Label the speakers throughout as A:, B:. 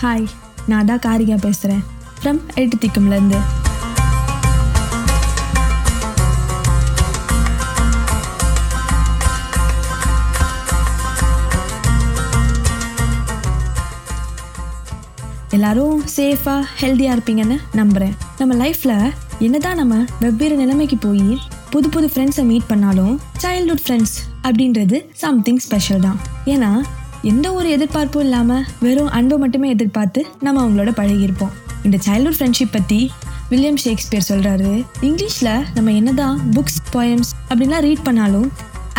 A: Hi நான் தான் காரிகா பேசுகிறேன் ஃப்ரம் எட்டுத்திக்கும்லேருந்து எல்லாரும் சேஃபாக ஹெல்த்தியாக இருப்பீங்கன்னு நம்புகிறேன் நம்ம லைஃப்பில் என்னதான் நம்ம வெவ்வேறு நிலைமைக்கு போய் புது புது ஃப்ரெண்ட்ஸை மீட் பண்ணாலும் சைல்ட்ஹுட் ஃப்ரெண்ட்ஸ் அப்படின்றது சம்திங் ஸ்பெஷல் தான். ஏன்னா எந்த ஒரு எதிர்பார்ப்பும் இல்லாமல் வெறும் அன்பை மட்டுமே எதிர்பார்த்து நம்ம அவங்களோட பழகியிருப்போம். இந்த சைல்ட்ஹுட் ஃப்ரெண்ட்ஷிப் பற்றி வில்லியம் ஷேக்ஸ்பியர் சொல்கிறாரு இங்கிலீஷில் நம்ம என்னதான் புக்ஸ் போயம்ஸ் அப்படின்லாம் ரீட் பண்ணாலும்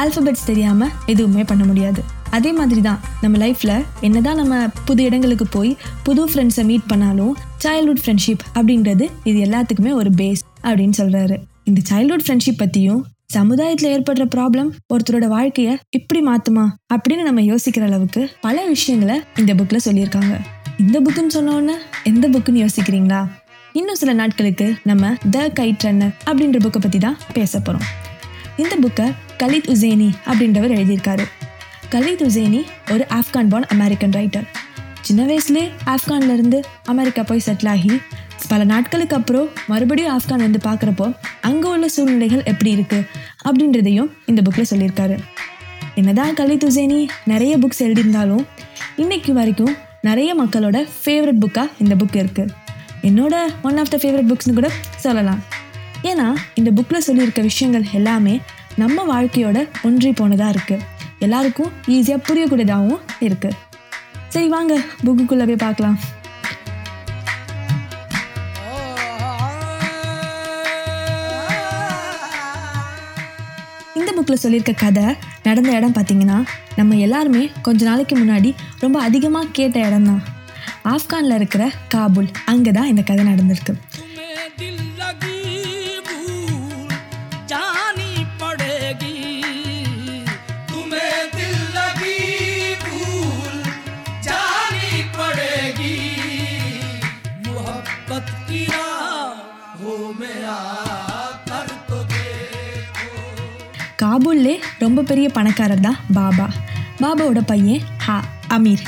A: ஆல்ஃபபெட்ஸ் தெரியாமல் எதுவுமே பண்ண முடியாது. அதே மாதிரி தான் நம்ம லைஃப்பில் என்னதான் நம்ம புது இடங்களுக்கு போய் புது ஃப்ரெண்ட்ஸை மீட் பண்ணாலும் சைல்ட்ஹுட் ஃப்ரெண்ட்ஷிப் அப்படின்றது இது எல்லாத்துக்குமே ஒரு பேஸ் அப்படின்னு சொல்கிறாரு இந்த சைல்ட்ஹுட் ஃப்ரெண்ட்ஷிப் பற்றியும் சமுதாயத்தில் ஏற்படுற ப்ராப்ளம் ஒருத்தரோட வாழ்க்கையை இப்படி மாத்துமா அப்படின்னு நம்ம யோசிக்கிற அளவுக்கு பல விஷயங்களை இந்த புக்கில் சொல்லியிருக்காங்க. இந்த புக்குன்னு சொன்னோன்னே எந்த புக்குன்னு யோசிக்கிறீங்களா? இன்னும் சில நாட்களுக்கு நம்ம த கைட் ரன்னர் அப்படின்ற புக்கை பற்றி தான் பேச போகிறோம் இந்த புக்கை கலித் உசேனி அப்படின்றவர் எழுதியிருக்காரு. கலித் உசேனி ஒரு ஆப்கான் பார்ன் அமெரிக்கன் ரைட்டர் சின்ன வயசுலேயே ஆப்கான்ல இருந்து அமெரிக்கா போய் செட்டில் ஆகி பல நாட்களுக்கு அப்புறம் மறுபடியும் ஆப்கான் வந்து பார்க்குறப்போ அங்கே உள்ள சூழ்நிலைகள் எப்படி இருக்குது அப்படின்றதையும் இந்த புக்கில் சொல்லியிருக்காரு. என்னதான் கலித் உசேனி நிறைய புக்ஸ் எழுதியிருந்தாலும் இன்னைக்கு வரைக்கும் நிறைய மக்களோட ஃபேவரட் புக்காக இந்த புக் இருக்குது என்னோட ஒன் ஆஃப் த ஃபேவரட் புக்ஸ்னு கூட சொல்லலாம். ஏன்னா இந்த புக்கில் சொல்லியிருக்க விஷயங்கள் எல்லாமே நம்ம வாழ்க்கையோட ஒன்றி போனதாக இருக்குது எல்லாருக்கும் ஈஸியாக புரியக்கூடியதாகவும் இருக்குது சரி வாங்க புக்குக்குள்ளே போய் பார்க்கலாம். இந்த புக்கில் சொல்லியிருக்க கதை நடந்த இடம் பார்த்தீங்கன்னா நம்ம எல்லாருமே கொஞ்ச நாளைக்கு முன்னாடி ரொம்ப அதிகமாக கேட்ட இடம் தான் ஆப்கானில் இருக்கிற காபூல் அங்கே தான் இந்த கதை நடந்திருக்கு. காபூல்லே ரொம்ப பெரிய பணக்காரர் தான் பாபா. பாபாவோட பையன் ஹா அமீர்.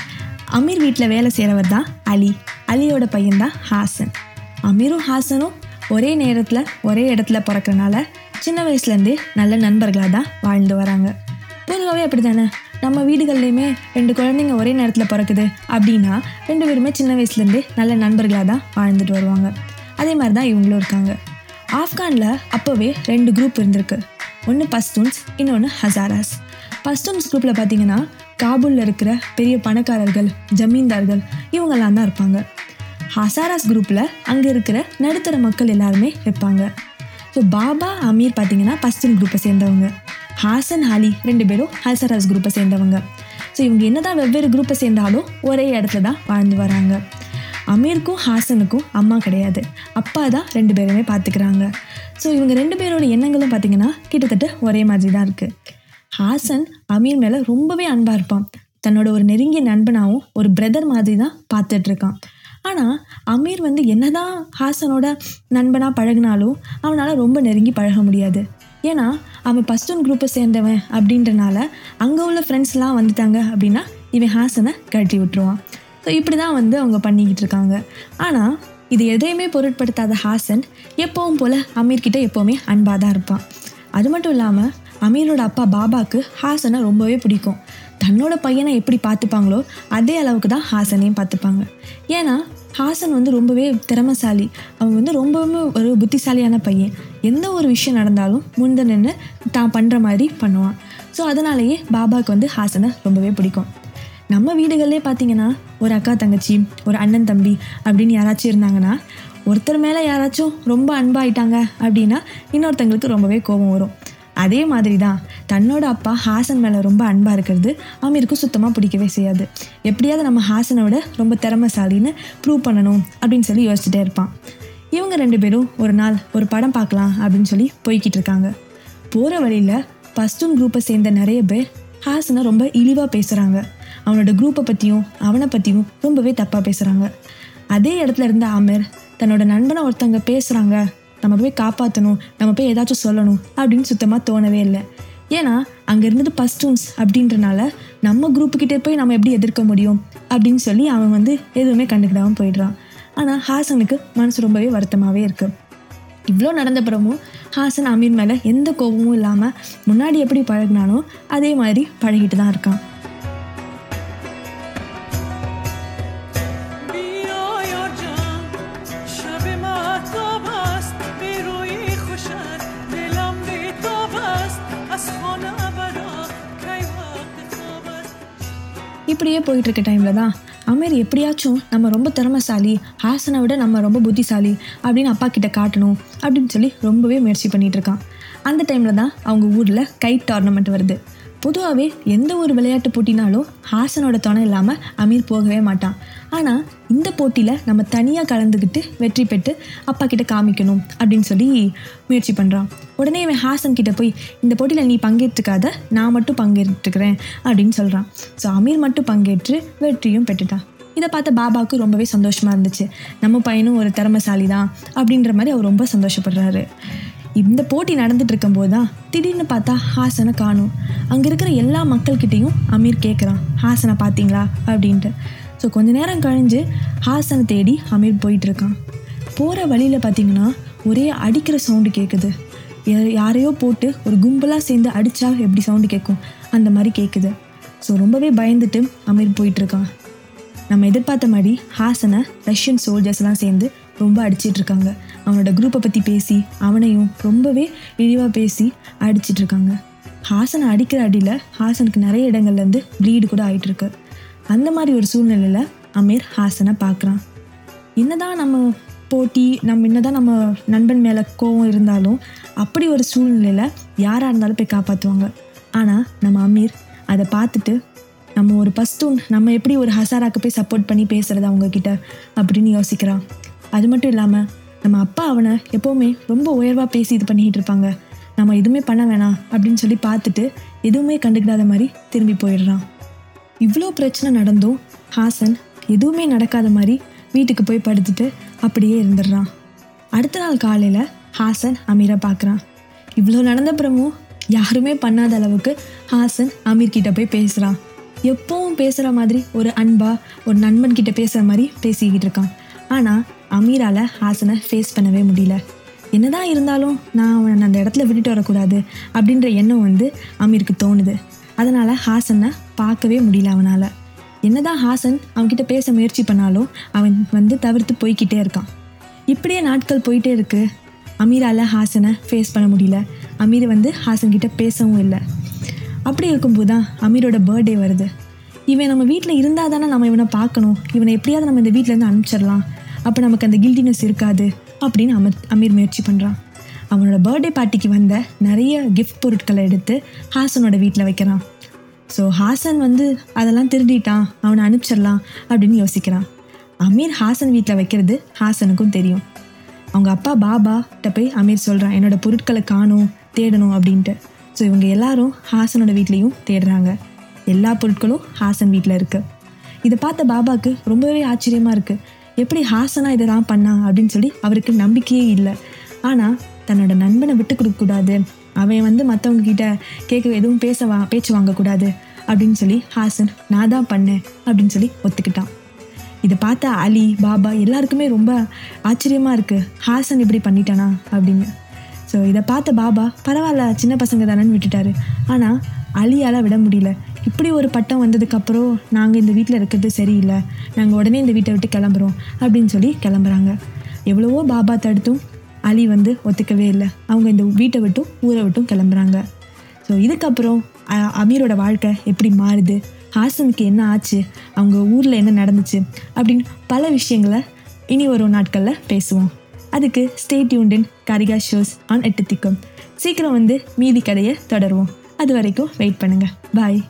A: அமீர் வீட்டில் வேலை செய்கிறவர் தான் அலி. அலியோட பையன் தான் ஹாசன். அமீரும் ஹாசனும் ஒரே நேரத்தில் ஒரே இடத்துல பிறக்கறனால சின்ன வயசுலேருந்தே நல்ல நண்பர்களாக தான் வாழ்ந்து வராங்க. பொதுவாகவே அப்படி தானே நம்ம வீடுகள்லையுமே ரெண்டு குழந்தைங்க ஒரே நேரத்தில் பிறக்குது அப்படின்னா ரெண்டு பேருமே சின்ன வயசுலேருந்தே நல்ல நண்பர்களாக தான் வாழ்ந்துட்டு வருவாங்க. அதே மாதிரி தான் இவங்களும் இருக்காங்க. ஆப்கானில் அப்போவே ரெண்டு குரூப் இருந்திருக்கு. ஒன்று பஸ்தூன்ஸ் இன்னொன்று ஹசாராஸ் பஸ்தூன்ஸ் குரூப்பில் பார்த்தீங்கன்னா காபூலில் இருக்கிற பெரிய பணக்காரர்கள் ஜமீன்தார்கள் இவங்கெல்லாம் தான் இருப்பாங்க. ஹசாராஸ் குரூப்பில் அங்கே இருக்கிற நடுத்தர மக்கள் எல்லாருமே இருப்பாங்க. ஸோ பாபா அமீர் பார்த்தீங்கன்னா பஸ்தூன் குரூப்பை சேர்ந்தவங்க. ஹாசன் ஹாலி ரெண்டு பேரும் ஹசாராஸ் குரூப்பை சேர்ந்தவங்க. ஸோ இவங்க என்னதான் வெவ்வேறு குரூப்பை சேர்ந்தாலும் ஒரே இடத்துல தான் வாழ்ந்து வராங்க. அமீருக்கும் ஹாசனுக்கும் அம்மா கிடையாது. அப்பா தான் ரெண்டு பேருமே பார்த்துக்கிறாங்க ஸோ இவங்க ரெண்டு பேரோட எண்ணங்களும் பார்த்தீங்கன்னா கிட்டத்தட்ட ஒரே மாதிரி தான் இருக்குது ஹாசன் அமீர் மேலே ரொம்பவே அன்பாக இருப்பான். தன்னோட ஒரு நெருங்கிய நண்பனாகவும் ஒரு பிரதர் மாதிரி தான் பார்த்துட்ருக்கான். ஆனால் அமீர் வந்து என்னதான் ஹாசனோட நண்பனாக பழகினாலும் அவனால் ரொம்ப நெருங்கி பழக முடியாது. ஏன்னா அவன் பஸ்டூன் குரூப்பை சேர்ந்தவன் அப்படின்றனால அங்கே உள்ள ஃப்ரெண்ட்ஸ்லாம் வந்துட்டாங்க அப்படின்னா இவன் ஹாசனை கழட்டி விட்டுருவான். ஸோ இப்படி தான் வந்து அவங்க பண்ணிக்கிட்டு இருக்காங்க. ஆனால் இது எதையுமே பொருட்படுத்தாத ஹாசன் எப்பவும் போல் அமீர்கிட்ட எப்போவுமே அன்பாக தான் இருப்பான். அது மட்டும் இல்லாமல் அமீரோட அப்பா பாபாவுக்கு ஹாசனை ரொம்பவே பிடிக்கும். தன்னோட பையனை எப்படி பார்த்துப்பாங்களோ அதே அளவுக்கு தான் ஹாசனையும் பார்த்துப்பாங்க. ஏன்னா ஹாசன் வந்து ரொம்பவே திறமைசாலி. அவன் வந்து ரொம்பவுமே ஒரு புத்திசாலியான பையன். எந்த ஒரு விஷயம் நடந்தாலும் முந்த நின்று தான் பண்ணுற மாதிரி பண்ணுவான். ஸோ அதனாலேயே பாபாவுக்கு வந்து ஹாசனை ரொம்பவே பிடிக்கும். நம்ம வீடுகள்லேயே பார்த்தீங்கன்னா ஒரு அக்கா தங்கச்சி ஒரு அண்ணன் தம்பி அப்படின்னு யாராச்சும் இருந்தாங்கன்னா ஒருத்தர் மேலே யாராச்சும் ரொம்ப அன்பாயிட்டாங்க அப்படின்னா இன்னொருத்தங்களுக்கு ரொம்பவே கோபம் வரும். அதே மாதிரி தான் தன்னோட அப்பா ஹாசன் மேலே ரொம்ப அன்பாக இருக்கிறது அமீருக்கு சுத்தமாக பிடிக்கவே செய்யாது. எப்படியாவது நம்ம ஹாசனை விட ரொம்ப திறமைசாலின்னு ப்ரூவ் பண்ணணும் அப்படின்னு சொல்லி யோசிச்சுட்டே இருப்பான். இவங்க ரெண்டு பேரும் ஒரு நாள் ஒரு படம் பார்க்கலாம் அப்படின்னு சொல்லி போய்கிட்டு இருக்காங்க. போகிற வழியில் பஸ்டூன் குரூப்பை சேர்ந்த நிறைய பேர் ஹாசனை ரொம்ப இழிவாக பேசுகிறாங்க அவனோட குரூப்பை பற்றியும் அவனை பற்றியும் ரொம்பவே தப்பாக பேசுகிறாங்க அதே இடத்துல இருந்த ஆமீர் தன்னோட நண்பனை ஒருத்தவங்க பேசுகிறாங்க நம்ம போய் காப்பாற்றணும் நம்ம போய் ஏதாச்சும் சொல்லணும் அப்படின்னு சுத்தமாக தோணவே இல்லை. ஏன்னா அங்கே இருந்தது பஸ்டூன்ஸ் அப்படின்றனால நம்ம குரூப்புக்கிட்டே போய் நம்ம எப்படி எதிர்க்க முடியும் அப்படின்னு சொல்லி அவன் வந்து எதுவுமே கண்டுக்கிடாமல் போயிடுறான். ஆனால் ஹாசனுக்கு மனசு ரொம்பவே வருத்தமாகவே இருக்குது இவ்வளோ நடந்த பிறமும் ஹாசன் அமீர் மேலே எந்த கோபமும் இல்லாமல் முன்னாடி எப்படி பழகினானோ அதே மாதிரி பழகிட்டு தான் இருக்கான். இப்படியே போயிட்டு இருக்க டைமில் தான் அமீர் எப்படியாச்சும் நம்ம ரொம்ப திறமைசாலி ஹாசனை விட நம்ம ரொம்ப புத்திசாலி அப்படின்னு அப்பா கிட்ட காட்டணும் அப்படின்னு சொல்லி ரொம்பவே முயற்சி பண்ணிட்டு இருக்கான் அந்த டைமில் தான் அவங்க ஊரில் கைட் டோர்னமெண்ட் வருது. பொதுவாகவே எந்த ஒரு விளையாட்டு போட்டினாலும் ஹாசனோட துணை இல்லாமல் அமீர் போகவே மாட்டான். ஆனால் இந்த போட்டியில் நம்ம தனியாக கலந்துக்கிட்டு வெற்றி பெற்று அப்பா கிட்ட காமிக்கணும் அப்படின்னு சொல்லி முயற்சி பண்ணுறான் உடனே இவன் ஹாசன் கிட்ட போய் இந்த போட்டியில் நீ பங்கேற்றுக்காத நான் மட்டும் பங்கேற்றுக்கிறேன் அப்படின்னு சொல்கிறான் ஸோ அமீர் மட்டும் பங்கேற்று வெற்றியும் பெற்றுட்டான். இதை பார்த்த பாபாவுக்கு ரொம்பவே சந்தோஷமாக இருந்துச்சு. நம்ம பையனும் ஒரு திறமைசாலி தான் அப்படின்ற மாதிரி அவர் ரொம்ப சந்தோஷப்படுறாரு. இந்த போட்டி நடந்துட்டு இருக்கும்போது தான் திடீர்னு பார்த்தா ஹாசனை காணும். அங்கே இருக்கிற எல்லா மக்கள்கிட்டையும் அமீர் கேட்குறான் ஹாசனை பார்த்தீங்களா? அப்படின்ட்டு. ஸோ கொஞ்ச நேரம் கழிஞ்சு ஹாசனை தேடி அமீர் போயிட்டு இருக்கான் போகிற வழியில் பார்த்தீங்கன்னா ஒரே அடிக்கிற சவுண்டு கேட்குது யாரையோ போட்டு ஒரு கும்பலாக சேர்ந்து அடித்தா எப்படி சவுண்டு கேட்கும் அந்த மாதிரி கேட்குது ஸோ ரொம்பவே பயந்துட்டு அமீர் போயிட்டுருக்கான். நம்ம எதிர்பார்த்த மாதிரி ஹாசனை ரஷ்யன் சோல்ஜர்ஸ்லாம் சேர்ந்து ரொம்ப அடிச்சிட்டு இருக்காங்க அவனோட குரூப்பை பற்றி பேசி அவனையும் ரொம்பவே இழிவாக பேசி அடிச்சிட்டு இருக்காங்க ஹாசனை அடிக்கிற அடியில் ஹாசனுக்கு நிறைய இடங்கள்லேருந்து ப்ளீடு கூட ஆகிட்டுருக்கு அந்த மாதிரி ஒரு சூழ்நிலையில் அமீர் ஹாசனை பார்க்குறான். என்னதான் நம்ம போட்டி நம்ம என்னதான் நம்ம நண்பன் மேலே கோவம் இருந்தாலும் அப்படி ஒரு சூழ்நிலையில் யாராக இருந்தாலும் போய் காப்பாற்றுவாங்க ஆனால் நம்ம அமீர் அதை பார்த்துட்டு நம்ம ஒரு பஸ்தூன் நம்ம எப்படி ஒரு ஹசாராக்கு போய் சப்போர்ட் பண்ணி பேசுகிறது அவங்கக்கிட்ட அப்படின்னு யோசிக்கிறான். அது மட்டும் இல்லாமல் நம்ம அப்பா அவனை எப்போவுமே ரொம்ப உயர்வாக பேசி இது பண்ணிக்கிட்டு இருப்பாங்க. நம்ம எதுவுமே பண்ண வேணாம் அப்படின்னு சொல்லி பார்த்துட்டு எதுவுமே கண்டுக்கிடாத மாதிரி திரும்பி போயிடுறான். இவ்வளோ பிரச்சனை நடந்தும் ஹாசன் எதுவுமே நடக்காத மாதிரி வீட்டுக்கு போய் படுத்துட்டு அப்படியே இருந்துடுறான். அடுத்த நாள் காலையில் ஹாசன் அமீரை பார்க்குறான். இவ்வளோ நடந்த அப்புறமும் யாருமே பண்ணாத அளவுக்கு ஹாசன் அமீர்கிட்ட போய் பேசுகிறான் எப்பவும் பேசுகிற மாதிரி ஒரு அன்பா ஒரு நண்பன்கிட்ட பேசுகிற மாதிரி பேசிக்கிட்டு இருக்கான். ஆனால் அமீரால் ஹாசனை ஃபேஸ் பண்ணவே முடியல. என்னதான் இருந்தாலும் நான் அவனை அந்த இடத்துல விட்டுட்டு வரக்கூடாது அப்படின்ற எண்ணம் வந்து அமீருக்கு தோணுது. அதனால் ஹாசனை பார்க்கவே முடியல அவனால். என்னதான் ஹாசன் அவன்கிட்ட பேச முயற்சி பண்ணாலும் அவன் வந்து தவிர்த்து போய்க்கிட்டே இருக்கான். இப்படியே நாட்கள் போயிட்டே இருக்கு. அமீரால் ஹாசனை ஃபேஸ் பண்ண முடியல. அமீர் வந்து ஹாசன்கிட்ட பேசவும் இல்லை. அப்படி இருக்கும்போது தான் அமீரோட பர்த்டே வருது. இவன் நம்ம வீட்டில் இருந்தால் தானே நம்ம இவனை பார்க்கணும். இவனை எப்படியாவது நம்ம இந்த வீட்டிலேருந்து அனுப்பிச்சிடலாம். அப்போ நமக்கு அந்த கில்டினஸ் இருக்காது அப்படின்னு அமர் அமீர் முயற்சி பண்ணுறான் அவனோட பர்த்டே பார்ட்டிக்கு வந்த நிறைய கிஃப்ட் பொருட்களை எடுத்து ஹாசனோட வீட்டில் வைக்கிறான். ஸோ ஹாசன் வந்து அதெல்லாம் திருடிட்டான் அவனை அனுப்பிச்சிடலாம் அப்படின்னு யோசிக்கிறான். அமீர் ஹாசன் வீட்டில் வைக்கிறது ஹாசனுக்கும் தெரியும். அவங்க அப்பா பாபாட்ட போய் அமீர் சொல்கிறான் என்னோட பொருட்களை காணும் தேடணும் அப்படின்ட்டு. ஸோ இவங்க எல்லாரும் ஹாசனோட வீட்லேயும் தேடுறாங்க. எல்லா பொருட்களும் ஹாசன் வீட்டில் இருக்குது இதை பார்த்த பாபாவுக்கு ரொம்பவே ஆச்சரியமாக இருக்குது எப்படி ஹாசனா இதெல்லாம் பண்ணா அப்படின்னு சொல்லி அவருக்கு நம்பிக்கையே இல்லை. ஆனால் தன்னோட நண்பனை விட்டு கொடுக்கக்கூடாது அவன் வந்து மற்றவங்க கிட்ட கேட்க எதுவும் பேச வா பேச்சு வாங்கக்கூடாது அப்படின்னு சொல்லி ஹாசன் நான் தான் பண்ணேன் அப்படின்னு சொல்லி ஒத்துக்கிட்டான். இதை பார்த்த அலி பாபா எல்லாருக்குமே ரொம்ப ஆச்சரியமாக இருக்குது ஹாசன் இப்படி பண்ணிட்டானா அப்படின்னு. ஸோ இதை பார்த்த பாபா பரவாயில்ல சின்ன பசங்க தானேன்னு விட்டுட்டாரு. ஆனால் அலியால் விட முடியல. இப்படி ஒரு பட்டம் வந்ததுக்கப்புறம் நாங்கள் இந்த வீட்டில் இருக்கிறது சரியில்லை. நாங்கள் உடனே இந்த வீட்டை விட்டு கிளம்புறோம் அப்படின்னு சொல்லி கிளம்புறாங்க. எவ்வளவோ பாபா தடுத்தும் அலி வந்து ஒத்துக்கவே இல்லை. அவங்க இந்த வீட்டை விட்டும் ஊரை விட்டும் கிளம்புறாங்க. ஸோ இதுக்கப்புறம் அ- அமீரோட வாழ்க்கை எப்படி மாறுது? ஹாசனுக்கு என்ன ஆச்சு? அவங்க ஊரில் என்ன நடந்துச்சு? அப்படின்னு பல விஷயங்களை இனி வரும் நாட்களில் பேசுவோம். அதுக்கு ஸ்டே டியூன்டின் கரிகா ஷோஸ் ஆன் எட்டு திக்கும். சீக்கிரம் வந்து மீதி கதையை தொடருவோம். அது வரைக்கும் வெயிட் பண்ணுங்கள் பாய்